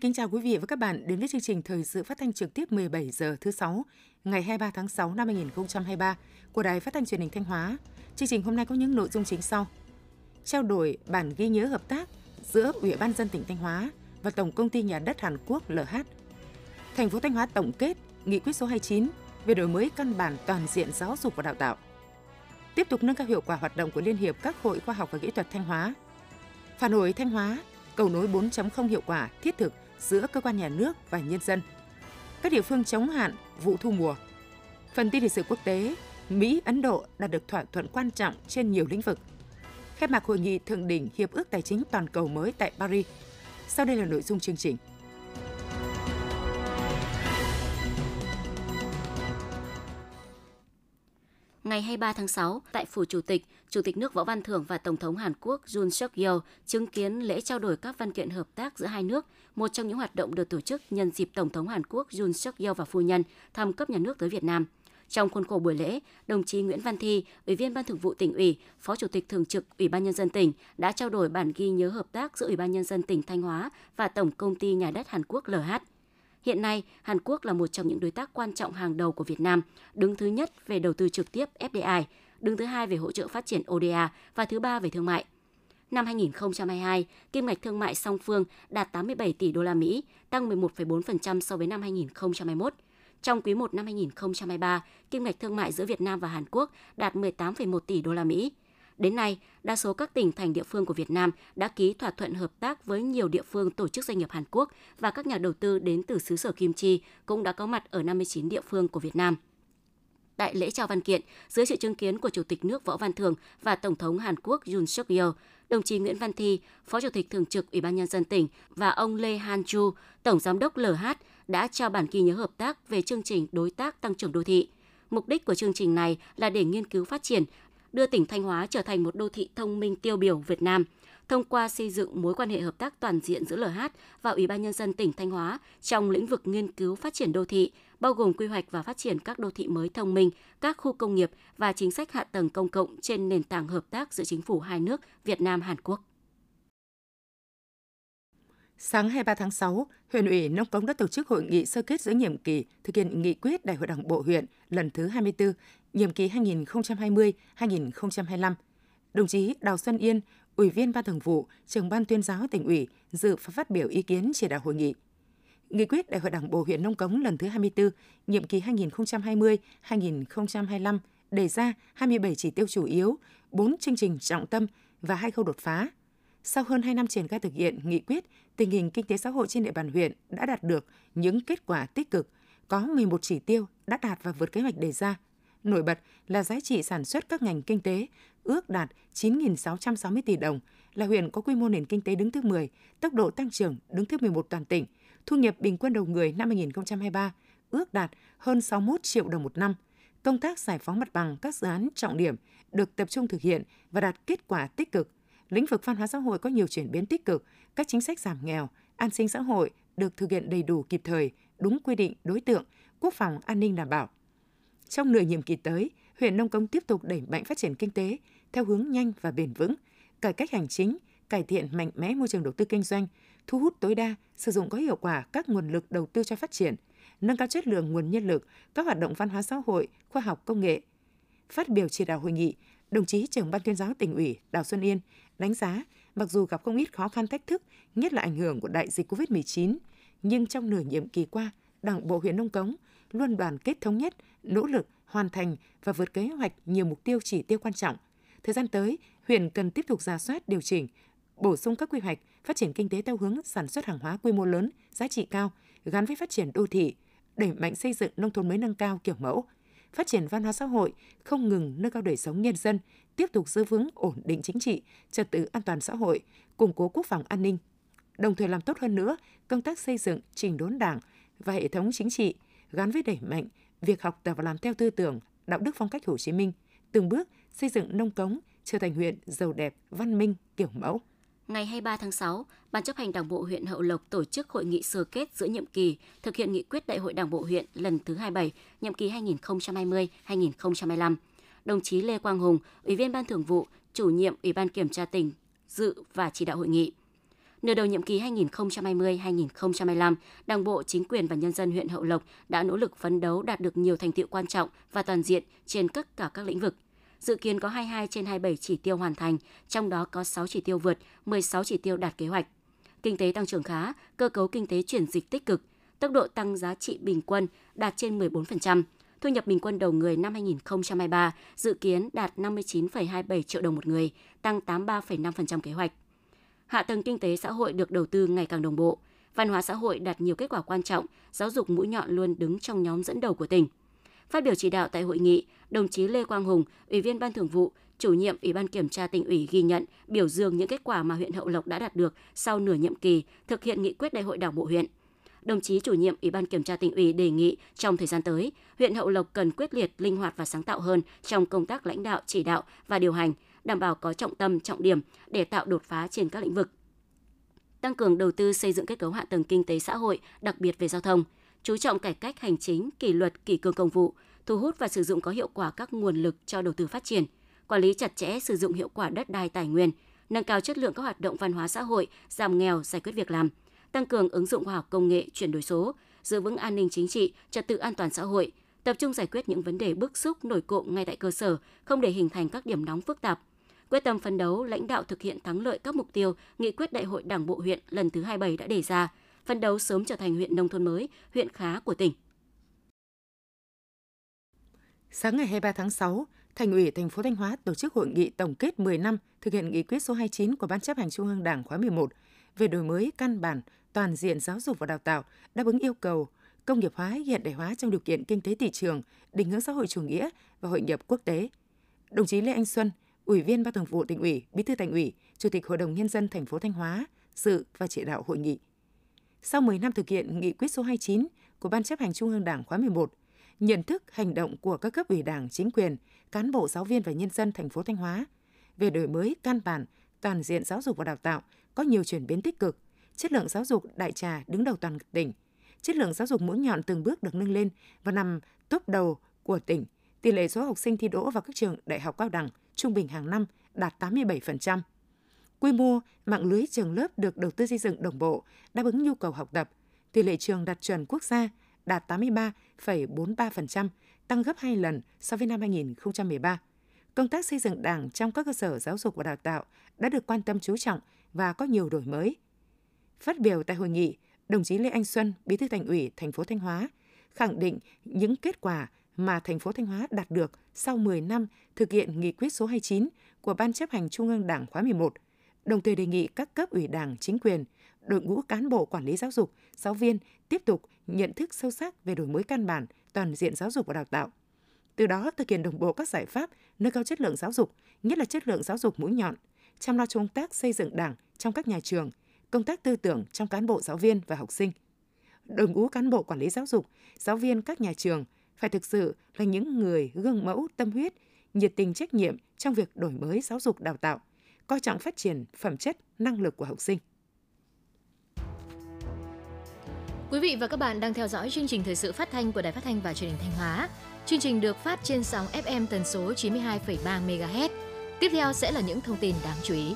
kính chào quý vị và các bạn đến với chương trình thời sự phát thanh trực tiếp 17 giờ thứ sáu ngày 23 tháng 6 năm 2023 của Đài Phát thanh Truyền hình Thanh Hóa. Chương trình hôm nay có những nội dung chính sau: Trao đổi bản ghi nhớ hợp tác giữa Ủy ban dân tỉnh Thanh Hóa và Tổng công ty nhà đất Hàn Quốc LH. Thành phố Thanh Hóa tổng kết nghị quyết số 29 về đổi mới căn bản toàn diện giáo dục và đào tạo. Tiếp tục nâng cao hiệu quả hoạt động của Liên hiệp các hội khoa học và kỹ thuật Thanh Hóa. Phản hồi Thanh Hóa cầu nối 4.0 hiệu quả, thiết thực giữa cơ quan nhà nước và nhân dân. Các địa phương chống hạn vụ thu mùa. Phần tin lịch sử quốc tế, Mỹ, Ấn Độ đạt được thỏa thuận quan trọng trên nhiều lĩnh vực. Khai mạc hội nghị thượng đỉnh Hiệp ước Tài chính Toàn cầu mới tại Paris. Sau đây là nội dung chương trình. Ngày 23 tháng 6, tại Phủ Chủ tịch, Chủ tịch nước Võ Văn Thưởng và Tổng thống Hàn Quốc jun suk yeol chứng kiến lễ trao đổi các văn kiện hợp tác giữa hai nước, một trong những hoạt động được tổ chức nhân dịp Tổng thống Hàn Quốc jun suk yeol và phu nhân thăm cấp nhà nước tới Việt Nam. Trong khuôn khổ buổi lễ, đồng chí Nguyễn Văn Thi, Ủy viên Ban Thường vụ tỉnh ủy, Phó Chủ tịch Thường trực Ủy ban Nhân dân tỉnh đã trao đổi bản ghi nhớ hợp tác giữa Ủy ban Nhân dân tỉnh Thanh Hóa và Tổng Công ty Nhà đất Hàn Quốc LH. Hiện nay, Hàn Quốc là một trong những đối tác quan trọng hàng đầu của Việt Nam, đứng thứ nhất về đầu tư trực tiếp FDI, đứng thứ hai về hỗ trợ phát triển ODA và thứ ba về thương mại. Năm 2022, kim ngạch thương mại song phương đạt 87 tỷ đô la Mỹ, tăng 11,4% so với năm 2021. Trong quý 1 năm 2023, kim ngạch thương mại giữa Việt Nam và Hàn Quốc đạt 18,1 tỷ đô la Mỹ. Đến nay, đa số các tỉnh thành địa phương của Việt Nam đã ký thỏa thuận hợp tác với nhiều địa phương tổ chức doanh nghiệp Hàn Quốc và các nhà đầu tư đến từ xứ sở Kim Chi cũng đã có mặt ở 59 địa phương của Việt Nam. Tại lễ trao văn kiện, dưới sự chứng kiến của Chủ tịch nước Võ Văn Thường và Tổng thống Hàn Quốc Yoon suk yeol đồng chí Nguyễn Văn Thi, Phó Chủ tịch Thường trực Ủy ban Nhân dân tỉnh và ông Lê Han Chu, Tổng Giám đốc LH đã trao bản ghi nhớ hợp tác về chương trình đối tác tăng trưởng đô thị. Mục đích của chương trình này là để nghiên cứu phát triển, đưa tỉnh Thanh Hóa trở thành một đô thị thông minh tiêu biểu Việt Nam thông qua xây dựng mối quan hệ hợp tác toàn diện giữa LH và Ủy ban nhân dân tỉnh Thanh Hóa trong lĩnh vực nghiên cứu phát triển đô thị, bao gồm quy hoạch và phát triển các đô thị mới thông minh, các khu công nghiệp và chính sách hạ tầng công cộng trên nền tảng hợp tác giữa chính phủ hai nước Việt Nam Hàn Quốc. Sáng 23 tháng 6, huyện ủy Nông Cống đã tổ chức hội nghị sơ kết giữa nhiệm kỳ thực hiện nghị quyết Đại hội Đảng bộ huyện lần thứ 24, nhiệm kỳ 2020-2025. Đồng chí Đào Xuân Yên, Ủy viên Ban Thường vụ, Trưởng ban Tuyên giáo tỉnh ủy dự và phát biểu ý kiến chỉ đạo hội nghị. Nghị quyết Đại hội Đảng bộ huyện Nông Cống lần thứ 24, nhiệm kỳ 2020-2025 đề ra 27 chỉ tiêu chủ yếu, 4 chương trình trọng tâm và hai khâu đột phá. Sau hơn 2 năm triển khai thực hiện nghị quyết, tình hình kinh tế xã hội trên địa bàn huyện đã đạt được những kết quả tích cực, có 11 chỉ tiêu đã đạt và vượt kế hoạch đề ra. Nổi bật là giá trị sản xuất các ngành kinh tế ước đạt 9.660 tỷ đồng, là huyện có quy mô nền kinh tế đứng thứ 10, tốc độ tăng trưởng đứng thứ 11 toàn tỉnh, thu nhập bình quân đầu người năm 2023 ước đạt hơn 61 triệu đồng một năm. Công tác giải phóng mặt bằng các dự án trọng điểm được tập trung thực hiện và đạt kết quả tích cực. Lĩnh vực văn hóa xã hội có nhiều chuyển biến tích cực, các chính sách giảm nghèo, an sinh xã hội được thực hiện đầy đủ kịp thời, đúng quy định đối tượng, quốc phòng an ninh đảm bảo. Trong nửa nhiệm kỳ tới, huyện Nông Cống tiếp tục đẩy mạnh phát triển kinh tế theo hướng nhanh và bền vững, cải cách hành chính, cải thiện mạnh mẽ môi trường đầu tư kinh doanh, thu hút tối đa, sử dụng có hiệu quả các nguồn lực đầu tư cho phát triển, nâng cao chất lượng nguồn nhân lực, các hoạt động văn hóa xã hội, khoa học công nghệ. Phát biểu chỉ đạo hội nghị, đồng chí trưởng ban tuyên giáo tỉnh ủy Đào Xuân Yên đánh giá mặc dù gặp không ít khó khăn thách thức, nhất là ảnh hưởng của đại dịch COVID-19, nhưng trong nửa nhiệm kỳ qua, Đảng bộ huyện Nông Cống luôn đoàn kết thống nhất, nỗ lực hoàn thành và vượt kế hoạch nhiều mục tiêu chỉ tiêu quan trọng. Thời gian tới, huyện cần tiếp tục ra soát điều chỉnh, bổ sung các quy hoạch phát triển kinh tế theo hướng sản xuất hàng hóa quy mô lớn, giá trị cao gắn với phát triển đô thị, đẩy mạnh xây dựng nông thôn mới nâng cao kiểu mẫu, phát triển văn hóa xã hội, không ngừng nâng cao đời sống nhân dân, tiếp tục giữ vững ổn định chính trị, trật tự an toàn xã hội, củng cố quốc phòng an ninh. Đồng thời làm tốt hơn nữa công tác xây dựng trình đốn đảng và hệ thống chính trị gắn với đẩy mạnh việc học tập và làm theo tư tưởng, đạo đức phong cách Hồ Chí Minh, từng bước xây dựng nông cống trở thành huyện giàu đẹp, văn minh, kiểu mẫu. Ngày 23 tháng 6, Ban chấp hành Đảng bộ huyện Hậu Lộc tổ chức hội nghị sơ kết giữa nhiệm kỳ thực hiện nghị quyết Đại hội Đảng bộ huyện lần thứ 27, nhiệm kỳ 2020-2025. Đồng chí Lê Quang Hùng, Ủy viên Ban Thường vụ, chủ nhiệm Ủy ban Kiểm tra tỉnh dự và chỉ đạo hội nghị. Nửa đầu nhiệm kỳ 2020-2025, Đảng bộ, chính quyền và nhân dân huyện Hậu Lộc đã nỗ lực phấn đấu đạt được nhiều thành tựu quan trọng và toàn diện trên tất cả các lĩnh vực. Dự kiến có 22 trên 27 chỉ tiêu hoàn thành, trong đó có 6 chỉ tiêu vượt, 16 chỉ tiêu đạt kế hoạch. Kinh tế tăng trưởng khá, cơ cấu kinh tế chuyển dịch tích cực, tốc độ tăng giá trị bình quân đạt trên 14%, thu nhập bình quân đầu người năm 2023 dự kiến đạt 59,27 triệu đồng một người, tăng 83,5% kế hoạch. Hạ tầng kinh tế xã hội được đầu tư ngày càng đồng bộ, văn hóa xã hội đạt nhiều kết quả quan trọng, giáo dục mũi nhọn luôn đứng trong nhóm dẫn đầu của tỉnh. Phát biểu chỉ đạo tại hội nghị, đồng chí Lê Quang Hùng, Ủy viên Ban Thường vụ, chủ nhiệm Ủy ban Kiểm tra tỉnh ủy ghi nhận, biểu dương những kết quả mà huyện Hậu Lộc đã đạt được sau nửa nhiệm kỳ thực hiện nghị quyết đại hội đảng bộ huyện – đồng chí chủ nhiệm Ủy ban Kiểm tra tỉnh ủy đề nghị trong thời gian tới, huyện Hậu Lộc cần quyết liệt, linh hoạt và sáng tạo hơn trong công tác lãnh đạo, chỉ đạo và điều hành, đảm bảo có trọng tâm, trọng điểm để tạo đột phá trên các lĩnh vực. Tăng cường đầu tư xây dựng kết cấu hạ tầng kinh tế xã hội, đặc biệt về giao thông, chú trọng cải cách hành chính, kỷ luật, kỷ cương công vụ, thu hút và sử dụng có hiệu quả các nguồn lực cho đầu tư phát triển, quản lý chặt chẽ sử dụng hiệu quả đất đai tài nguyên, nâng cao chất lượng các hoạt động văn hóa xã hội, giảm nghèo, giải quyết việc làm – tăng cường ứng dụng khoa học công nghệ chuyển đổi số, giữ vững an ninh chính trị, trật tự an toàn xã hội, tập trung giải quyết những vấn đề bức xúc nổi cộm ngay tại cơ sở, không để hình thành các điểm nóng phức tạp. Quyết tâm phấn đấu lãnh đạo thực hiện thắng lợi các mục tiêu nghị quyết Đại hội Đảng bộ huyện lần thứ 27 đã đề ra, phấn đấu sớm trở thành huyện nông thôn mới, huyện khá của tỉnh. Sáng ngày 23 tháng 6, Thành ủy thành phố Thanh Hóa tổ chức hội nghị tổng kết 10 năm thực hiện nghị quyết số 29 của Ban chấp hành Trung ương Đảng khóa 11 về đổi mới căn bản toàn diện giáo dục và đào tạo đáp ứng yêu cầu công nghiệp hóa hiện đại hóa trong điều kiện kinh tế thị trường, định hướng xã hội chủ nghĩa và hội nhập quốc tế. Đồng chí Lê Anh Xuân, Ủy viên Ban Thường vụ Tỉnh ủy, Bí thư Thành ủy, Chủ tịch Hội đồng nhân dân thành phố Thanh Hóa dự và chỉ đạo hội nghị. Sau 10 năm thực hiện nghị quyết số 29 của Ban chấp hành Trung ương Đảng khóa 11, nhận thức hành động của các cấp ủy Đảng, chính quyền, cán bộ giáo viên và nhân dân thành phố Thanh Hóa về đổi mới căn bản toàn diện giáo dục và đào tạo có nhiều chuyển biến tích cực, chất lượng giáo dục đại trà đứng đầu toàn tỉnh. Chất lượng giáo dục mũi nhọn từng bước được nâng lên và nằm top đầu của tỉnh. Tỷ lệ số học sinh thi đỗ vào các trường đại học cao đẳng trung bình hàng năm đạt 87%. Quy mô mạng lưới trường lớp được đầu tư xây dựng đồng bộ, đáp ứng nhu cầu học tập. Tỷ lệ trường đạt chuẩn quốc gia đạt 83,43%, tăng gấp 2 lần so với năm 2013. Công tác xây dựng Đảng trong các cơ sở giáo dục và đào tạo đã được quan tâm chú trọng và có nhiều đổi mới. Phát biểu tại hội nghị, đồng chí Lê Anh Xuân, Bí thư Thành ủy thành phố Thanh Hóa khẳng định những kết quả mà thành phố Thanh Hóa đạt được sau 10 năm thực hiện nghị quyết số 29 của Ban chấp hành Trung ương Đảng khóa 11, đồng thời đề nghị các cấp ủy Đảng, chính quyền, đội ngũ cán bộ quản lý giáo dục, giáo viên tiếp tục nhận thức sâu sắc về đổi mới căn bản, toàn diện giáo dục và đào tạo. Từ đó thực hiện đồng bộ các giải pháp nâng cao chất lượng giáo dục, nhất là chất lượng giáo dục mũi nhọn, chăm lo công tác xây dựng Đảng trong các nhà trường, công tác tư tưởng trong cán bộ giáo viên và học sinh. Đội ngũ cán bộ quản lý giáo dục, giáo viên các nhà trường phải thực sự là những người gương mẫu tâm huyết, nhiệt tình trách nhiệm trong việc đổi mới giáo dục đào tạo, coi trọng phát triển phẩm chất, năng lực của học sinh. Quý vị và các bạn đang theo dõi chương trình thời sự phát thanh của Đài Phát thanh và Truyền hình Thanh Hóa. Chương trình được phát trên sóng FM tần số 92,3 MHz. Tiếp theo sẽ là những thông tin đáng chú ý.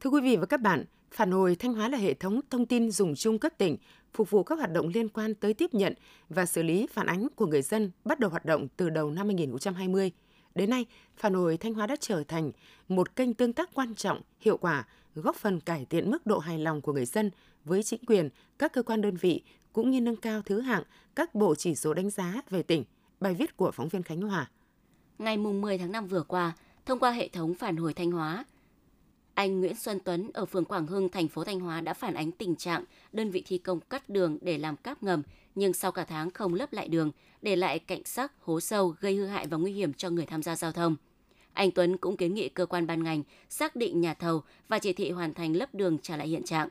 Thưa quý vị và các bạn, Phản hồi Thanh Hóa là hệ thống thông tin dùng chung cấp tỉnh, phục vụ các hoạt động liên quan tới tiếp nhận và xử lý phản ánh của người dân bắt đầu hoạt động từ đầu năm 2020. Đến nay, Phản hồi Thanh Hóa đã trở thành một kênh tương tác quan trọng, hiệu quả, góp phần cải thiện mức độ hài lòng của người dân với chính quyền, các cơ quan đơn vị cũng như nâng cao thứ hạng các bộ chỉ số đánh giá về tỉnh. Bài viết của phóng viên Khánh Hòa. Ngày 10 tháng 5 vừa qua, thông qua hệ thống phản hồi Thanh Hóa, anh Nguyễn Xuân Tuấn ở phường Quảng Hưng, thành phố Thanh Hóa đã phản ánh tình trạng đơn vị thi công cắt đường để làm cáp ngầm, nhưng sau cả tháng không lấp lại đường, để lại cạnh sắc, hố sâu, gây hư hại và nguy hiểm cho người tham gia giao thông. Anh Tuấn cũng kiến nghị cơ quan ban ngành xác định nhà thầu và chỉ thị hoàn thành lấp đường trả lại hiện trạng.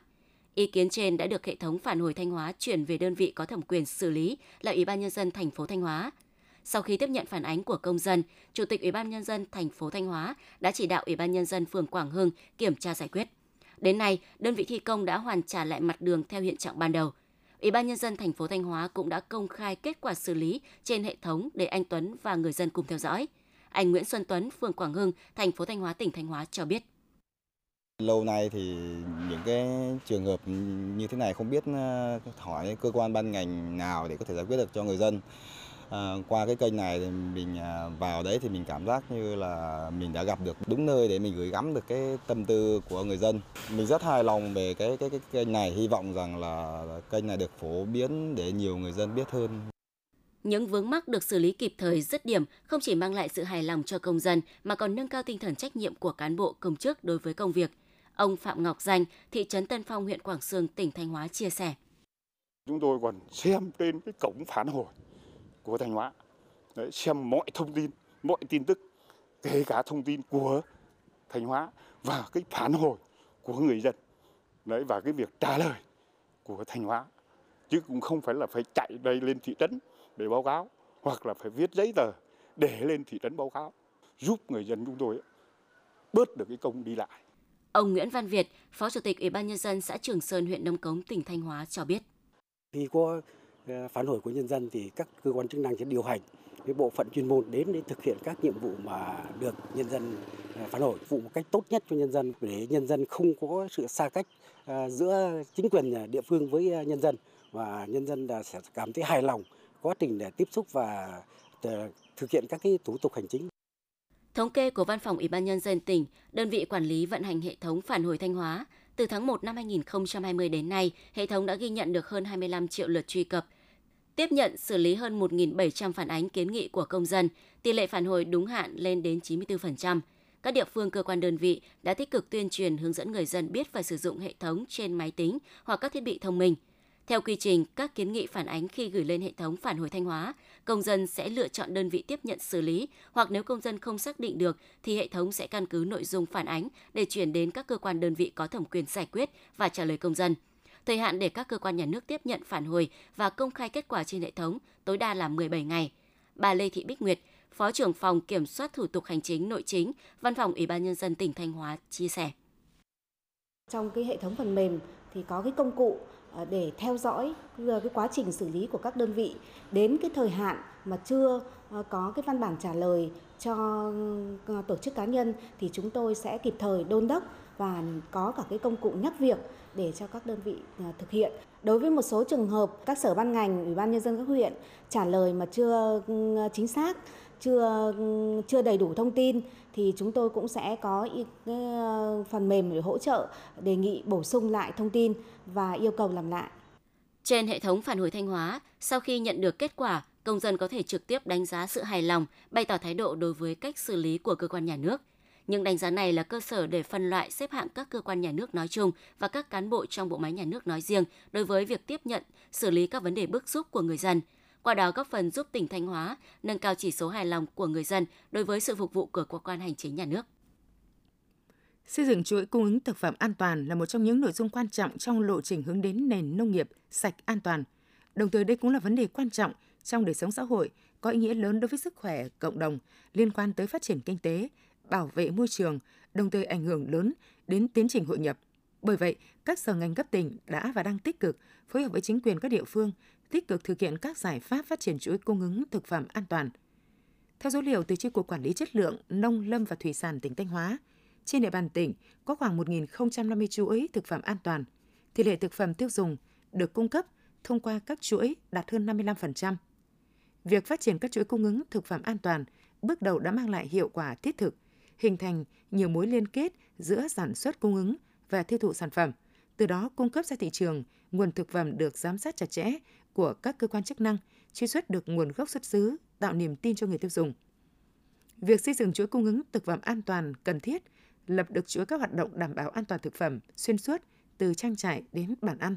Ý kiến trên đã được hệ thống phản hồi Thanh Hóa chuyển về đơn vị có thẩm quyền xử lý là Ủy ban nhân dân thành phố Thanh Hóa. Sau khi tiếp nhận phản ánh của công dân, Chủ tịch Ủy ban nhân dân thành phố Thanh Hóa đã chỉ đạo Ủy ban nhân dân phường Quảng Hưng kiểm tra giải quyết. Đến nay, đơn vị thi công đã hoàn trả lại mặt đường theo hiện trạng ban đầu. Ủy ban nhân dân thành phố Thanh Hóa cũng đã công khai kết quả xử lý trên hệ thống để anh Tuấn và người dân cùng theo dõi. Anh Nguyễn Xuân Tuấn, phường Quảng Hưng, thành phố Thanh Hóa, tỉnh Thanh Hóa cho biết. Lâu nay thì những cái trường hợp như thế này không biết ờ, hỏi cơ quan ban ngành nào để có thể giải quyết được cho người dân. À, qua cái kênh này thì mình à, vào đấy thì mình cảm giác như là mình đã gặp được đúng nơi để mình gửi gắm được cái tâm tư của người dân. Mình rất hài lòng về cái cái cái kênh này, hy vọng rằng là kênh này được phổ biến để nhiều người dân biết hơn. Những vướng mắc được xử lý kịp thời dứt điểm không chỉ mang lại sự hài lòng cho công dân mà còn nâng cao tinh thần trách nhiệm của cán bộ công chức đối với công việc. Ông Phạm Ngọc Danh, thị trấn Tân Phong, huyện Quảng Sương, tỉnh Thanh Hóa chia sẻ. Chúng tôi còn xem trên cái cổng phản hồi của Thanh Hóa, Đấy, xem mọi thông tin, mọi tin tức, kể cả thông tin của Thanh Hóa và cái phản hồi của người dân. Đấy, và cái việc trả lời của Thanh Hóa. Chứ cũng không phải là phải chạy đây lên thị trấn để báo cáo hoặc là phải viết giấy tờ để lên thị trấn báo cáo giúp người dân chúng tôi bớt được cái công đi lại. Ông Nguyễn Văn Việt, Phó Chủ tịch Ủy ban nhân dân xã Trường Sơn, huyện Nông Cống, tỉnh Thanh Hóa cho biết. Khi có Ờ, phản hồi của nhân dân thì các cơ quan chức năng sẽ điều hành cái bộ phận chuyên môn đến để thực hiện các nhiệm vụ mà được nhân dân ờ, phản hồi vụ một cách tốt nhất cho nhân dân để nhân dân không có sự xa cách ờ, giữa chính quyền địa phương với nhân dân và nhân dân sẽ cảm thấy hài lòng quá trình để tiếp xúc và thực hiện các cái thủ tục hành chính. Thống kê của Văn phòng Ủy ban Nhân dân tỉnh, đơn vị quản lý vận hành hệ thống phản hồi Thanh Hóa, từ tháng 1 năm 2020 đến nay, hệ thống đã ghi nhận được hơn 25 triệu lượt truy cập, tiếp nhận xử lý hơn 1.700 phản ánh kiến nghị của công dân, tỷ lệ phản hồi đúng hạn lên đến 94%. Các địa phương cơ quan đơn vị đã tích cực tuyên truyền hướng dẫn người dân biết và sử dụng hệ thống trên máy tính hoặc các thiết bị thông minh – theo quy trình, các kiến nghị phản ánh khi gửi lên hệ thống phản hồi Thanh Hóa, công dân sẽ lựa chọn đơn vị tiếp nhận xử lý hoặc nếu công dân không xác định được thì hệ thống sẽ căn cứ nội dung phản ánh để chuyển đến các cơ quan đơn vị có thẩm quyền giải quyết và trả lời công dân. Thời hạn để các cơ quan nhà nước tiếp nhận phản hồi và công khai kết quả trên hệ thống tối đa là 17 ngày. Bà Lê Thị Bích Nguyệt, Phó trưởng phòng Kiểm soát thủ tục hành chính nội chính, Văn phòng Ủy ban nhân dân tỉnh Thanh Hóa chia sẻ. Trong cái hệ thống phần mềm thì có cái công cụ ờ, để theo dõi ờ, cái quá trình xử lý của các đơn vị đến cái thời hạn mà chưa ờ, có cái văn bản trả lời cho tổ chức cá nhân thì chúng tôi sẽ kịp thời đôn đốc và có cả cái công cụ nhắc việc để cho các đơn vị à, thực hiện. Đối với một số trường hợp các sở ban ngành, ủy ban nhân dân các huyện trả lời mà chưa chính xác, chưa chưa đầy đủ thông tin thì chúng tôi cũng sẽ có ờ, phần mềm để hỗ trợ đề nghị bổ sung lại thông tin và yêu cầu làm lại. Trên hệ thống phản hồi Thanh Hóa, sau khi nhận được kết quả, công dân có thể trực tiếp đánh giá sự hài lòng, bày tỏ thái độ đối với cách xử lý của cơ quan nhà nước. Những đánh giá này là cơ sở để phân loại xếp hạng các cơ quan nhà nước nói chung và các cán bộ trong bộ máy nhà nước nói riêng đối với việc tiếp nhận, xử lý các vấn đề bức xúc của người dân. Qua đó góp phần giúp tỉnh Thanh Hóa nâng cao chỉ số hài lòng của người dân đối với sự phục vụ của cơ quan hành chính nhà nước. Xây dựng chuỗi cung ứng thực phẩm an toàn là một trong những nội dung quan trọng trong lộ trình hướng đến nền nông nghiệp sạch an toàn. Đồng thời đây cũng là vấn đề quan trọng trong đời sống xã hội, có ý nghĩa lớn đối với sức khỏe cộng đồng, liên quan tới phát triển kinh tế, bảo vệ môi trường, đồng thời ảnh hưởng lớn đến tiến trình hội nhập. Bởi vậy, các sở ngành cấp tỉnh đã và đang tích cực phối hợp với chính quyền các địa phương, tích cực thực hiện các giải pháp phát triển chuỗi cung ứng thực phẩm an toàn. Theo số liệu từ Chi cục Quản lý Chất lượng Nông lâm và Thủy sản tỉnh Thanh Hóa, trên địa bàn tỉnh có khoảng 1.050 chuỗi thực phẩm an toàn. Tỷ lệ thực phẩm tiêu dùng được cung cấp thông qua các chuỗi đạt hơn 55%. Việc phát triển các chuỗi cung ứng thực phẩm an toàn bước đầu đã mang lại hiệu quả thiết thực, hình thành nhiều mối liên kết giữa sản xuất cung ứng và tiêu thụ sản phẩm, từ đó cung cấp ra thị trường nguồn thực phẩm được giám sát chặt chẽ của các cơ quan chức năng, truy xuất được nguồn gốc xuất xứ, tạo niềm tin cho người tiêu dùng. Việc xây dựng chuỗi cung ứng thực phẩm an toàn cần thiết lập được chuỗi các hoạt động đảm bảo an toàn thực phẩm xuyên suốt từ trang trại đến bàn ăn.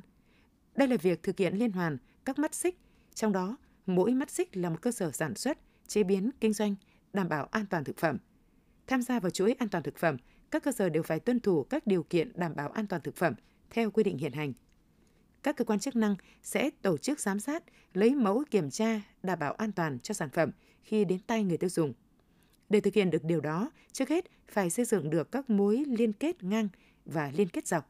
Đây là việc thực hiện liên hoàn các mắt xích, trong đó mỗi mắt xích là một cơ sở sản xuất, chế biến, kinh doanh, đảm bảo an toàn thực phẩm. Tham gia vào chuỗi an toàn thực phẩm, các cơ sở đều phải tuân thủ các điều kiện đảm bảo an toàn thực phẩm theo quy định hiện hành. Các cơ quan chức năng sẽ tổ chức giám sát, lấy mẫu kiểm tra đảm bảo an toàn cho sản phẩm khi đến tay người tiêu dùng. Để thực hiện được điều đó, trước hết phải xây dựng được các mối liên kết ngang và liên kết dọc.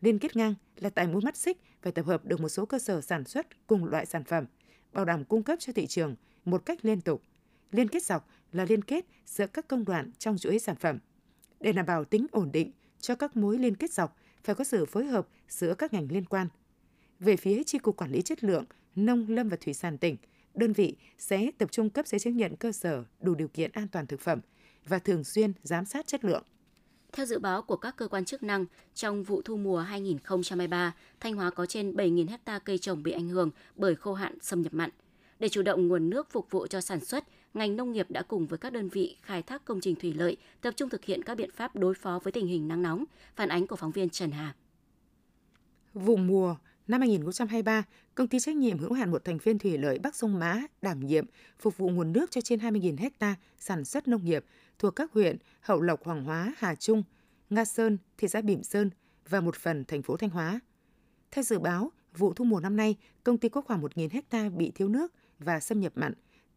Liên kết ngang là tại mối mắt xích phải tập hợp được một số cơ sở sản xuất cùng loại sản phẩm, bảo đảm cung cấp cho thị trường một cách liên tục. Liên kết dọc là liên kết giữa các công đoạn trong chuỗi sản phẩm. Để đảm bảo tính ổn định, cho các mối liên kết dọc, phải có sự phối hợp giữa các ngành liên quan. Về phía tri cục Quản lý Chất lượng, Nông lâm và Thủy sản tỉnh, đơn vị sẽ tập trung cấp giấy chứng nhận cơ sở đủ điều kiện an toàn thực phẩm và thường xuyên giám sát chất lượng. Theo dự báo của các cơ quan chức năng, trong vụ thu mùa 2023, Thanh Hóa có trên 7.000 hecta cây trồng bị ảnh hưởng bởi khô hạn xâm nhập mặn. Để chủ động nguồn nước phục vụ cho sản xuất, ngành nông nghiệp đã cùng với các đơn vị khai thác công trình thủy lợi tập trung thực hiện các biện pháp đối phó với tình hình nắng nóng, phản ánh của phóng viên Trần Hà. Vụ mùa năm 2023, công ty trách nhiệm hữu hạn một thành viên thủy lợi Bắc Sông Mã đảm nhiệm phục vụ nguồn nước cho trên 20.000 hecta sản xuất nông nghiệp thuộc các huyện Hậu Lộc, Hoàng Hóa, Hà Trung, Nga Sơn, thị xã Bỉm Sơn và một phần thành phố Thanh Hóa. Theo dự báo, vụ thu mùa năm nay, công ty có khoảng 1.000 hecta bị thiếu nước và xâm nhập mặn,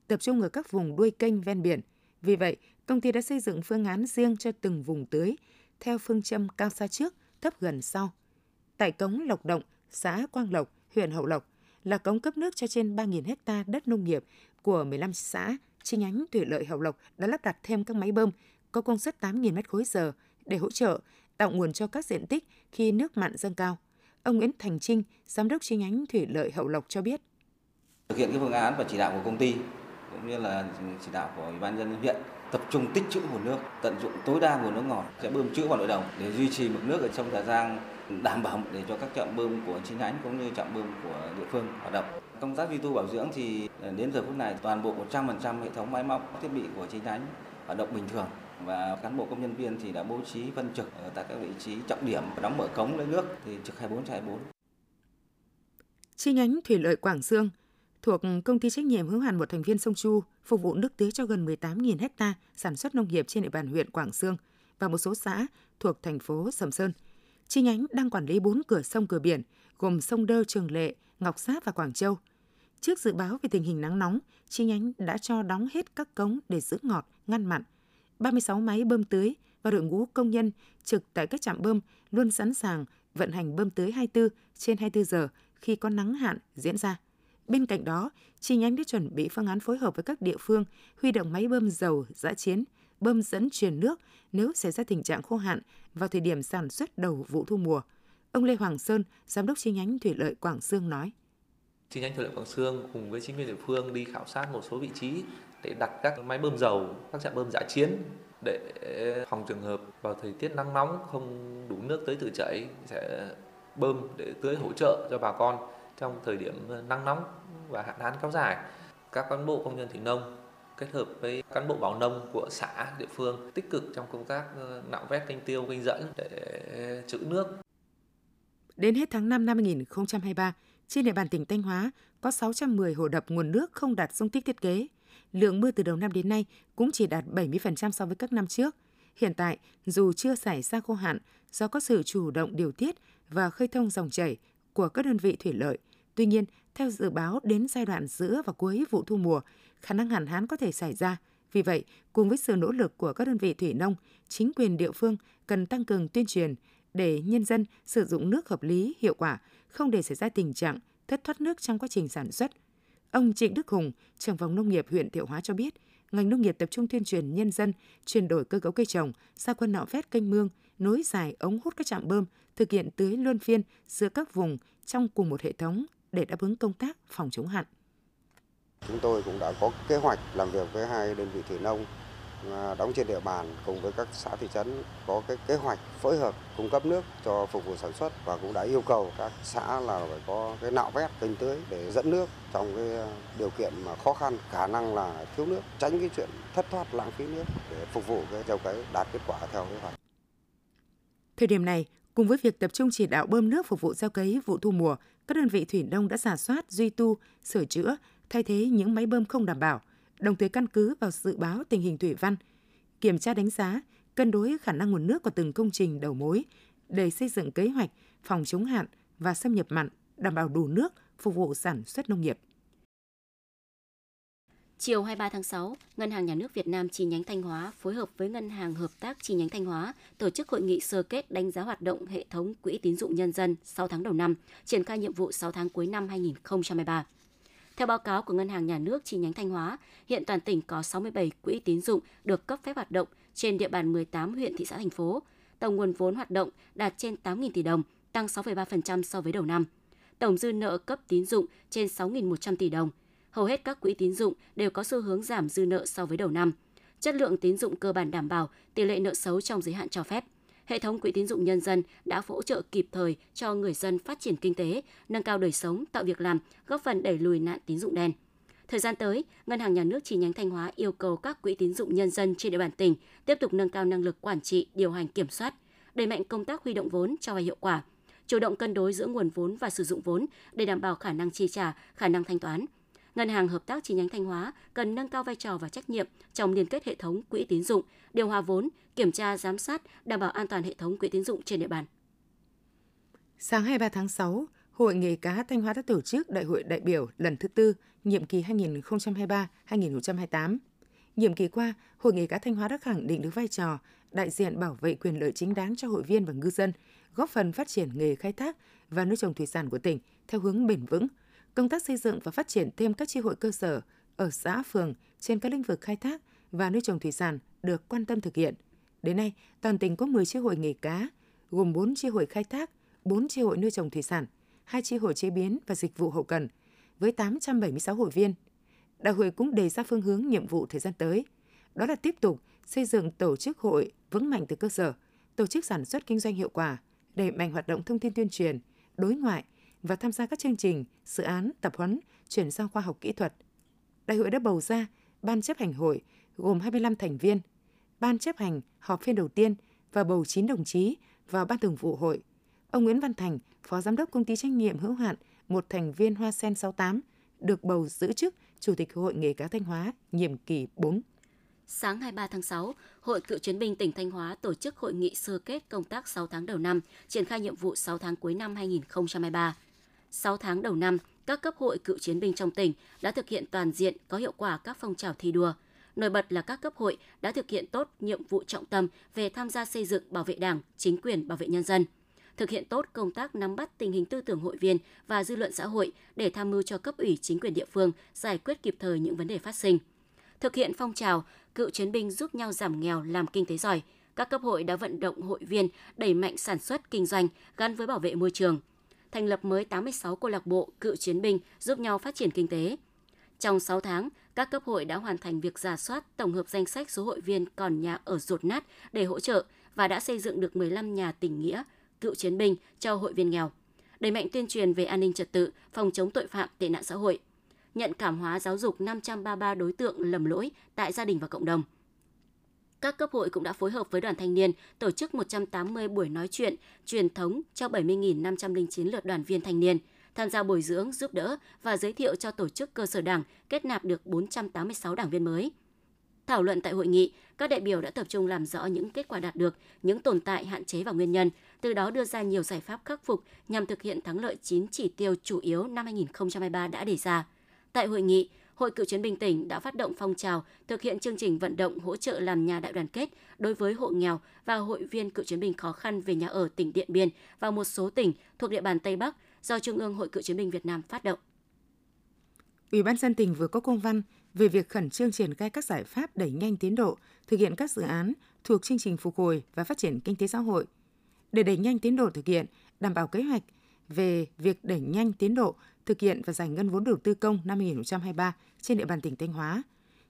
tập trung ở các vùng đuôi kênh ven biển. Vì vậy, công ty đã xây dựng phương án riêng cho từng vùng tưới, theo phương châm cao xa trước, thấp gần sau. Tại cống Lộc Động, xã Quang Lộc, huyện Hậu Lộc là cống cấp nước cho trên 3.000 hecta đất nông nghiệp của 15 xã chi nhánh thủy lợi Hậu Lộc đã lắp đặt thêm các máy bơm có công suất 8.000 mét khối giờ để hỗ trợ tạo nguồn cho các diện tích khi nước mặn dâng cao. Ông Nguyễn Thành Trinh, giám đốc chi nhánh thủy lợi Hậu Lộc cho biết. Thực hiện cái phương án và chỉ đạo của công ty cũng như là chỉ đạo của ủy ban dân huyện tập trung tích trữ nguồn nước, tận dụng tối đa nguồn nước ngọt sẽ bơm trữ vào nội đồng để duy trì mực nước ở sông Trà Giang đảm bảo để cho các trạm bơm của chi nhánh cũng như trạm bơm của địa phương hoạt động. Công tác duy tu bảo dưỡng thì ờ, đến giờ phút này toàn bộ 100% hệ thống máy móc thiết bị của chi nhánh hoạt động bình thường và cán bộ công nhân viên thì đã bố trí phân trực ở tại các vị trí trọng điểm đóng mở cống lấy nước thì trực 24 trên 24. Chi nhánh thủy lợi Quảng Dương thuộc công ty trách nhiệm hữu hạn một thành viên sông Chu phục vụ nước tưới cho gần 18.000 hecta sản xuất nông nghiệp trên địa bàn huyện Quảng Sương và một số xã thuộc thành phố Sầm Sơn. Chi nhánh đang quản lý 4 cửa sông cửa biển gồm sông Đơ, Trường Lệ, Ngọc Sát và Quảng Châu. Trước dự báo về tình hình nắng nóng, chi nhánh đã cho đóng hết các cống để giữ ngọt, ngăn mặn. 36 máy bơm tưới và đội ngũ công nhân trực tại các trạm bơm luôn sẵn sàng vận hành bơm tưới 24 trên 24 giờ khi có nắng hạn diễn ra. Bên cạnh đó, chi nhánh đã chuẩn bị phương án phối hợp với các địa phương huy động máy bơm dầu giã chiến, bơm dẫn truyền nước nếu xảy ra tình trạng khô hạn vào thời điểm sản xuất đầu vụ thu mùa. Ông Lê Hoàng Sơn, giám đốc chi nhánh thủy lợi Quảng Sương nói: Chi nhánh thủy lợi Quảng Sương cùng với chính quyền địa phương đi khảo sát một số vị trí để đặt các máy bơm dầu, các trạm bơm giã chiến để phòng trường hợp vào thời tiết nắng nóng không đủ nước tới tự chảy sẽ bơm để tưới hỗ trợ cho bà con trong thời điểm nắng nóng và hạn hán kéo dài. Các cán bộ công nhân thủy nông kết hợp với cán bộ bảo nông của xã địa phương tích cực trong công tác ờ, nạo vét kênh tiêu kênh dẫn để trữ nước. Đến hết tháng 5 năm 2023, trên địa bàn tỉnh Thanh Hóa có 610 hồ đập nguồn nước không đạt dung tích thiết kế. Lượng mưa từ đầu năm đến nay cũng chỉ đạt 70% so với các năm trước. Hiện tại, dù chưa xảy ra khô hạn do có sự chủ động điều tiết và khơi thông dòng chảy của các đơn vị thủy lợi, tuy nhiên, theo dự báo đến giai đoạn giữa và cuối vụ thu mùa, khả năng hạn hán có thể xảy ra. Vì vậy, cùng với sự nỗ lực của các đơn vị thủy nông, chính quyền địa phương cần tăng cường tuyên truyền để nhân dân sử dụng nước hợp lý, hiệu quả, không để xảy ra tình trạng thất thoát nước trong quá trình sản xuất. Ông Trịnh Đức Hùng, trưởng phòng nông nghiệp huyện Thiệu Hóa cho biết, ngành nông nghiệp tập trung tuyên truyền nhân dân chuyển đổi cơ cấu cây trồng, xa quân nạo vét kênh mương, nối dài ống hút các trạm bơm, thực hiện tưới luân phiên giữa các vùng trong cùng một hệ thống để đáp ứng công tác phòng chống hạn. Chúng tôi cũng đã có kế hoạch làm việc với hai đơn vị thủy nông à, đóng trên địa bàn cùng với các xã thị trấn có cái kế hoạch phối hợp cung cấp nước cho phục vụ sản xuất và cũng đã yêu cầu các xã là phải có cái nạo vét kênh tưới để dẫn nước trong cái điều kiện mà khó khăn khả năng là thiếu nước tránh cái chuyện thất thoát lãng phí nước để phục vụ cái gieo cấy đạt kết quả theo kế hoạch. Thời điểm này, cùng với việc tập trung chỉ đạo bơm nước phục vụ gieo cấy vụ thu mùa, các đơn vị thủy nông đã giả soát, duy tu, sửa chữa, thay thế những máy bơm không đảm bảo, đồng thời căn cứ vào dự báo tình hình thủy văn, kiểm tra đánh giá, cân đối khả năng nguồn nước của từng công trình đầu mối để xây dựng kế hoạch phòng chống hạn và xâm nhập mặn, đảm bảo đủ nước phục vụ sản xuất nông nghiệp. Chiều 23 tháng 6, Ngân hàng Nhà nước Việt Nam chi nhánh Thanh Hóa phối hợp với Ngân hàng Hợp tác chi nhánh Thanh Hóa tổ chức hội nghị sơ kết đánh giá hoạt động hệ thống quỹ tín dụng nhân dân 6 tháng đầu năm, triển khai nhiệm vụ 6 tháng cuối năm 2023. Theo báo cáo của Ngân hàng Nhà nước chi nhánh Thanh Hóa, hiện toàn tỉnh có 67 quỹ tín dụng được cấp phép hoạt động trên địa bàn 18 huyện thị xã thành phố. tổng nguồn vốn hoạt động đạt trên 8.000 tỷ đồng, tăng 6,3% so với đầu năm. Tổng dư nợ cấp tín dụng trên 6.100 tỷ đồng. Hầu hết các quỹ tín dụng đều có xu hướng giảm dư nợ so với đầu năm. Chất lượng tín dụng cơ bản đảm bảo, tỷ lệ nợ xấu trong giới hạn cho phép. Hệ thống quỹ tín dụng nhân dân đã hỗ trợ kịp thời cho người dân phát triển kinh tế, nâng cao đời sống, tạo việc làm, góp phần đẩy lùi nạn tín dụng đen. Thời gian tới, Ngân hàng Nhà nước chi nhánh Thanh Hóa yêu cầu các quỹ tín dụng nhân dân trên địa bàn tỉnh tiếp tục nâng cao năng lực quản trị, điều hành kiểm soát, đẩy mạnh công tác huy động vốn cho vay hiệu quả, chủ động cân đối giữa nguồn vốn và sử dụng vốn để đảm bảo khả năng chi trả, khả năng thanh toán. Ngân hàng Hợp tác chi nhánh Thanh Hóa cần nâng cao vai trò và trách nhiệm trong liên kết hệ thống quỹ tín dụng, điều hòa vốn, kiểm tra giám sát, đảm bảo an toàn hệ thống quỹ tín dụng trên địa bàn. Sáng 23 tháng 6, Hội nghề cá Thanh Hóa đã tổ chức Đại hội đại biểu lần thứ tư, nhiệm kỳ 2023-2028. Nhiệm kỳ qua, Hội nghề cá Thanh Hóa đã khẳng định được vai trò đại diện bảo vệ quyền lợi chính đáng cho hội viên và ngư dân, góp phần phát triển nghề khai thác và nuôi trồng thủy sản của tỉnh theo hướng bền vững. Công tác xây dựng và phát triển thêm các chi hội cơ sở ở xã, phường trên các lĩnh vực khai thác và nuôi trồng thủy sản được quan tâm thực hiện. Đến nay, toàn tỉnh có 10 chi hội nghề cá, gồm 4 chi hội khai thác, 4 chi hội nuôi trồng thủy sản, 2 chi hội chế biến và dịch vụ hậu cần, với 876 hội viên. Đại hội cũng đề ra phương hướng nhiệm vụ thời gian tới, đó là tiếp tục xây dựng tổ chức hội vững mạnh từ cơ sở, tổ chức sản xuất kinh doanh hiệu quả, đẩy mạnh hoạt động thông tin tuyên truyền, đối ngoại và tham gia các chương trình, dự án, tập huấn, chuyển giao khoa học kỹ thuật. Đại hội đã bầu ra Ban chấp hành hội gồm 25 thành viên. Ban chấp hành họp phiên đầu tiên và bầu 9 đồng chí vào Ban thường vụ hội. Ông Nguyễn Văn Thành, Phó Giám đốc Công ty trách nhiệm hữu hạn một thành viên Hoa Sen 68, được bầu giữ chức Chủ tịch Hội nghề cá Thanh Hóa nhiệm kỳ 4. Sáng 23 tháng 6, Hội Cựu chiến binh tỉnh Thanh Hóa tổ chức hội nghị sơ kết công tác 6 tháng đầu năm, triển khai nhiệm vụ 6 tháng cuối năm 2023. 6 tháng đầu năm, các cấp hội cựu chiến binh trong tỉnh đã thực hiện toàn diện có hiệu quả các phong trào thi đua. Nổi bật là các cấp hội đã thực hiện tốt nhiệm vụ trọng tâm về tham gia xây dựng bảo vệ Đảng, chính quyền bảo vệ nhân dân – thực hiện tốt công tác nắm bắt tình hình tư tưởng hội viên và dư luận xã hội để tham mưu cho cấp ủy chính quyền địa phương giải quyết kịp thời những vấn đề phát sinh. Thực hiện phong trào cựu chiến binh giúp nhau giảm nghèo làm kinh tế giỏi, các cấp hội đã vận động hội viên đẩy mạnh sản xuất kinh doanh gắn với bảo vệ môi trường, thành lập mới 86 câu lạc bộ cựu chiến binh giúp nhau phát triển kinh tế. Trong 6 tháng, các cấp hội đã hoàn thành việc giả soát tổng hợp danh sách số hội viên còn nhà ở rột nát để hỗ trợ và đã xây dựng được 15 nhà tình nghĩa cựu chiến binh cho hội viên nghèo, đẩy mạnh tuyên truyền về an ninh trật tự, phòng chống tội phạm, tệ nạn xã hội, nhận cảm hóa giáo dục 533 đối tượng lầm lỗi tại gia đình và cộng đồng. Các cấp hội cũng đã phối hợp với đoàn thanh niên tổ chức 180 buổi nói chuyện truyền thống cho 70.509 lượt đoàn viên thanh niên, tham gia bồi dưỡng, giúp đỡ và giới thiệu cho tổ chức cơ sở đảng kết nạp được 486 đảng viên mới. Thảo luận tại hội nghị, các đại biểu đã tập trung làm rõ những kết quả đạt được, những tồn tại, hạn chế và nguyên nhân, từ đó đưa ra nhiều giải pháp khắc phục nhằm thực hiện thắng lợi 9 chỉ tiêu chủ yếu năm 2023 đã đề ra. Tại hội nghị, Hội Cựu chiến binh tỉnh đã phát động phong trào thực hiện chương trình vận động hỗ trợ làm nhà đại đoàn kết đối với hộ nghèo và hội viên cựu chiến binh khó khăn về nhà ở tỉnh Điện Biên và một số tỉnh thuộc địa bàn Tây Bắc do Trung ương Hội Cựu chiến binh Việt Nam phát động. Ủy ban dân tỉnh vừa có công văn về việc khẩn trương triển khai các giải pháp đẩy nhanh tiến độ thực hiện các dự án thuộc chương trình phục hồi và phát triển kinh tế xã hội. Để đẩy nhanh tiến độ thực hiện, đảm bảo kế hoạch về việc đẩy nhanh tiến độ thực hiện và giải ngân vốn đầu tư công năm 2023 trên địa bàn tỉnh Thanh Hóa,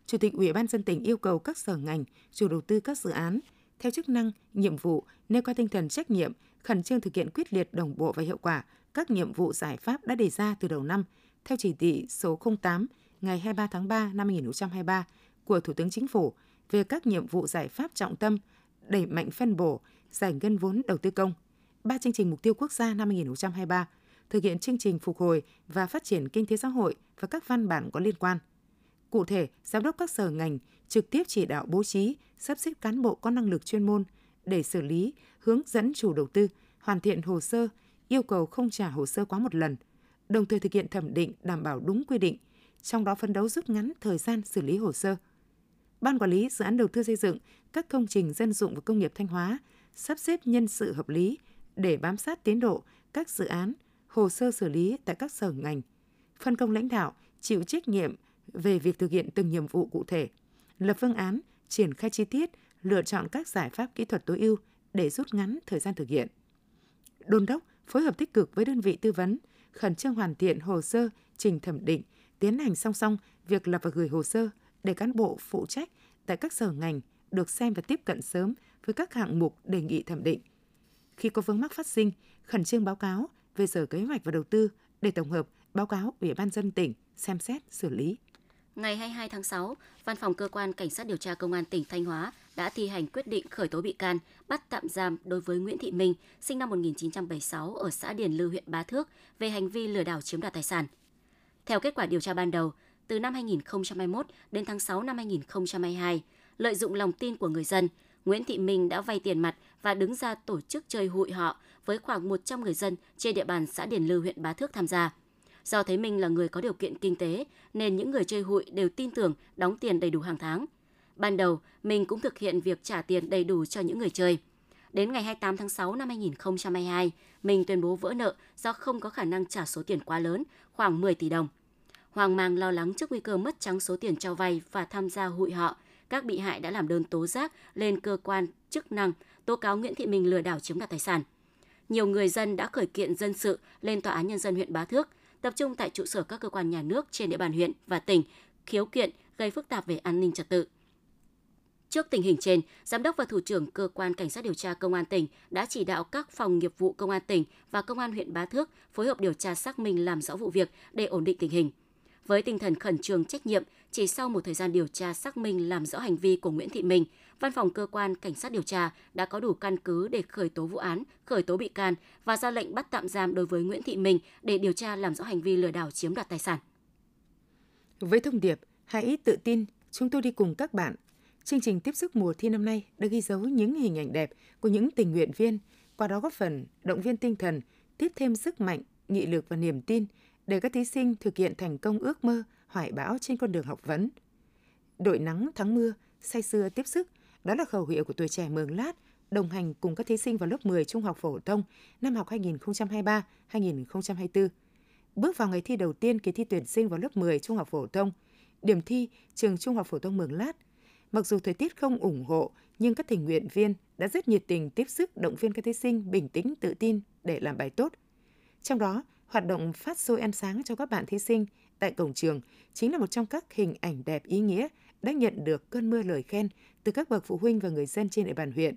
Chủ tịch Ủy ban dân tỉnh yêu cầu các sở ngành, chủ đầu tư các dự án theo chức năng, nhiệm vụ, nêu cao tinh thần trách nhiệm, khẩn trương thực hiện quyết liệt đồng bộ và hiệu quả các nhiệm vụ giải pháp đã đề ra từ đầu năm theo chỉ thị số 08 ngày 23 tháng 3 năm 2023 của Thủ tướng Chính phủ về các nhiệm vụ giải pháp trọng tâm, đẩy mạnh phân bổ, giải ngân vốn đầu tư công, ba chương trình mục tiêu quốc gia năm 2023, thực hiện chương trình phục hồi và phát triển kinh tế xã hội và các văn bản có liên quan. Cụ thể, giám đốc các sở ngành trực tiếp chỉ đạo bố trí, sắp xếp cán bộ có năng lực chuyên môn để xử lý, hướng dẫn chủ đầu tư hoàn thiện hồ sơ, yêu cầu không trả hồ sơ quá một lần, đồng thời thực hiện thẩm định đảm bảo đúng quy định, trong đó phấn đấu rút ngắn thời gian xử lý hồ sơ. Ban quản lý dự án đầu tư xây dựng các công trình dân dụng và công nghiệp Thanh Hóa sắp xếp nhân sự hợp lý để bám sát tiến độ các dự án, hồ sơ xử lý tại các sở ngành, phân công lãnh đạo chịu trách nhiệm về việc thực hiện từng nhiệm vụ cụ thể, lập phương án, triển khai chi tiết, lựa chọn các giải pháp kỹ thuật tối ưu để rút ngắn thời gian thực hiện. Đôn đốc phối hợp tích cực với đơn vị tư vấn, khẩn trương hoàn thiện hồ sơ trình thẩm định, tiến hành song song việc lập và gửi hồ sơ để cán bộ phụ trách tại các sở ngành được xem và tiếp cận sớm với các hạng mục đề nghị thẩm định. Khi có vướng mắc phát sinh, khẩn trương báo cáo về Sở Kế hoạch và Đầu tư để tổng hợp báo cáo Ủy ban dân tỉnh xem xét xử lý. Ngày 22 tháng 6, Văn phòng Cơ quan Cảnh sát điều tra Công an tỉnh Thanh Hóa đã thi hành quyết định khởi tố bị can, bắt tạm giam đối với Nguyễn Thị Minh, sinh năm 1976 ở xã Điền Lư, huyện Bá Thước về hành vi lừa đảo chiếm đoạt tài sản. Theo kết quả điều tra ban đầu, từ năm 2021 đến tháng 6 năm 2022, lợi dụng lòng tin của người dân, Nguyễn Thị Minh đã vay tiền mặt và đứng ra tổ chức chơi hụi họ với khoảng 100 người dân trên địa bàn xã Điền Lư, huyện Bá Thước tham gia. Do thấy mình là người có điều kiện kinh tế, nên những người chơi hụi đều tin tưởng đóng tiền đầy đủ hàng tháng. Ban đầu, mình cũng thực hiện việc trả tiền đầy đủ cho những người chơi. Đến ngày 28 tháng 6 năm 2022, mình tuyên bố vỡ nợ do không có khả năng trả số tiền quá lớn, khoảng 10 tỷ đồng. Hoàng mang lo lắng trước nguy cơ mất trắng số tiền cho vay và tham gia hụi họ, các bị hại đã làm đơn tố giác lên cơ quan chức năng tố cáo Nguyễn Thị Minh lừa đảo chiếm đoạt tài sản. Nhiều người dân đã khởi kiện dân sự lên Tòa án Nhân dân huyện Bá Thước, tập trung tại trụ sở các cơ quan nhà nước trên địa bàn huyện và tỉnh, khiếu kiện gây phức tạp về an ninh trật tự. Trước tình hình trên, Giám đốc và Thủ trưởng Cơ quan Cảnh sát điều tra Công an tỉnh đã chỉ đạo các phòng nghiệp vụ Công an tỉnh và Công an huyện Bá Thước phối hợp điều tra xác minh làm rõ vụ việc để ổn định tình hình. Với tinh thần khẩn trương trách nhiệm, chỉ sau một thời gian điều tra xác minh làm rõ hành vi của Nguyễn Thị Minh, Văn phòng Cơ quan Cảnh sát điều tra đã có đủ căn cứ để khởi tố vụ án, khởi tố bị can và ra lệnh bắt tạm giam đối với Nguyễn Thị Minh để điều tra làm rõ hành vi lừa đảo chiếm đoạt tài sản. Với thông điệp Hãy tự tin, chúng tôi đi cùng các bạn. Chương trình tiếp sức mùa thi năm nay đã ghi dấu những hình ảnh đẹp của những tình nguyện viên, qua đó góp phần động viên tinh thần, tiếp thêm sức mạnh, nghị lực và niềm tin để các thí sinh thực hiện thành công ước mơ, hoài bão trên con đường học vấn. Đội nắng thắng mưa, say xưa tiếp sức, đó là khẩu hiệu của tuổi trẻ Mường Lát, đồng hành cùng các thí sinh vào lớp 10 trung học phổ thông năm học 2023-2024. Bước vào ngày thi đầu tiên kỳ thi tuyển sinh vào lớp 10 trung học phổ thông, điểm thi trường Trung học phổ thông Mường Lát. Mặc dù thời tiết không ủng hộ, nhưng các tình nguyện viên đã rất nhiệt tình tiếp sức động viên các thí sinh bình tĩnh tự tin để làm bài tốt. Trong đó, hoạt động phát xôi ăn sáng cho các bạn thí sinh tại cổng trường chính là một trong các hình ảnh đẹp ý nghĩa đã nhận được cơn mưa lời khen từ các bậc phụ huynh và người dân trên địa bàn huyện.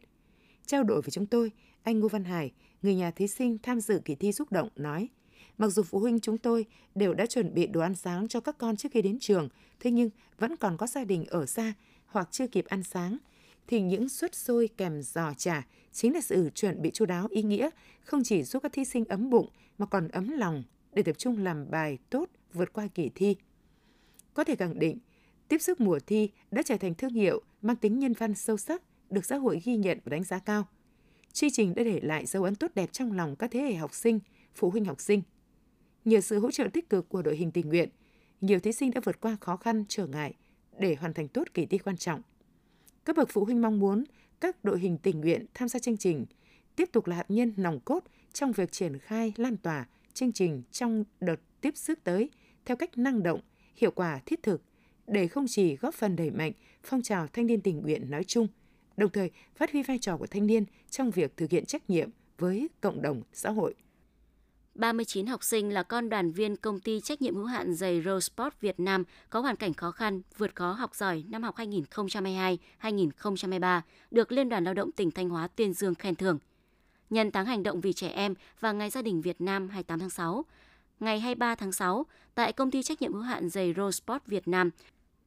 Trao đổi với chúng tôi, anh Ngô Văn Hải, người nhà thí sinh tham dự kỳ thi xúc động nói – Mặc dù phụ huynh chúng tôi đều đã chuẩn bị đồ ăn sáng cho các con trước khi đến trường, thế nhưng vẫn còn có gia đình ở xa hoặc chưa kịp ăn sáng, thì những suất xôi kèm giò chả chính là sự chuẩn bị chu đáo ý nghĩa, không chỉ giúp các thí sinh ấm bụng mà còn ấm lòng để tập trung làm bài tốt vượt qua kỳ thi. Có thể khẳng định, tiếp sức mùa thi đã trở thành thương hiệu mang tính nhân văn sâu sắc, được xã hội ghi nhận và đánh giá cao. Chương trình đã để lại dấu ấn tốt đẹp trong lòng các thế hệ học sinh, phụ huynh học sinh – Nhờ sự hỗ trợ tích cực của đội hình tình nguyện, nhiều thí sinh đã vượt qua khó khăn, trở ngại để hoàn thành tốt kỳ thi quan trọng. Các bậc phụ huynh mong muốn các đội hình tình nguyện tham gia chương trình tiếp tục là hạt nhân nòng cốt trong việc triển khai lan tỏa chương trình trong đợt tiếp sức tới theo cách năng động, hiệu quả thiết thực để không chỉ góp phần đẩy mạnh phong trào thanh niên tình nguyện nói chung, đồng thời phát huy vai trò của thanh niên trong việc thực hiện trách nhiệm với cộng đồng xã hội. 39 học sinh là con đoàn viên công ty trách nhiệm hữu hạn giày Rosport Việt Nam có hoàn cảnh khó khăn, vượt khó học giỏi năm học 2022-2023 được Liên đoàn Lao động tỉnh Thanh Hóa tuyên dương khen thưởng. Nhân tháng hành động vì trẻ em và Ngày gia đình Việt Nam 28 tháng 6, ngày 23 tháng 6, tại công ty trách nhiệm hữu hạn giày Rosport Việt Nam,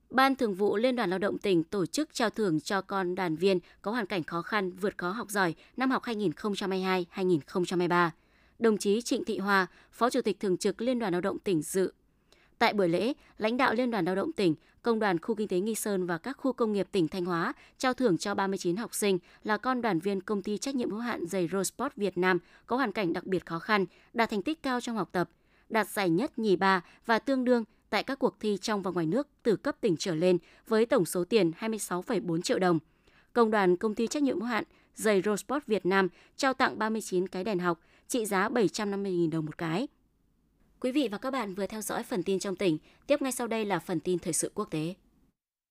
Ban Thường vụ Liên đoàn Lao động tỉnh tổ chức trao thưởng cho con đoàn viên có hoàn cảnh khó khăn, vượt khó học giỏi năm học 2022-2023 đồng chí Trịnh Thị Hòa, Phó Chủ tịch Thường trực Liên đoàn Lao động tỉnh dự. Tại buổi lễ, lãnh đạo Liên đoàn Lao động tỉnh, Công đoàn Khu Kinh tế Nghi Sơn và các khu công nghiệp tỉnh Thanh Hóa trao thưởng cho 39 học sinh là con đoàn viên công ty trách nhiệm hữu hạn giày Rosport Việt Nam có hoàn cảnh đặc biệt khó khăn, đạt thành tích cao trong học tập, đạt giải nhất nhì ba và tương đương tại các cuộc thi trong và ngoài nước từ cấp tỉnh trở lên với tổng số tiền 26,4 triệu đồng. Công đoàn công ty trách nhiệm hữu hạn giày Rosport Việt Nam trao tặng 39 cái đèn học, trị giá 750.000 đồng một cái. Quý vị và các bạn vừa theo dõi phần tin trong tỉnh, tiếp ngay sau đây là phần tin thời sự quốc tế.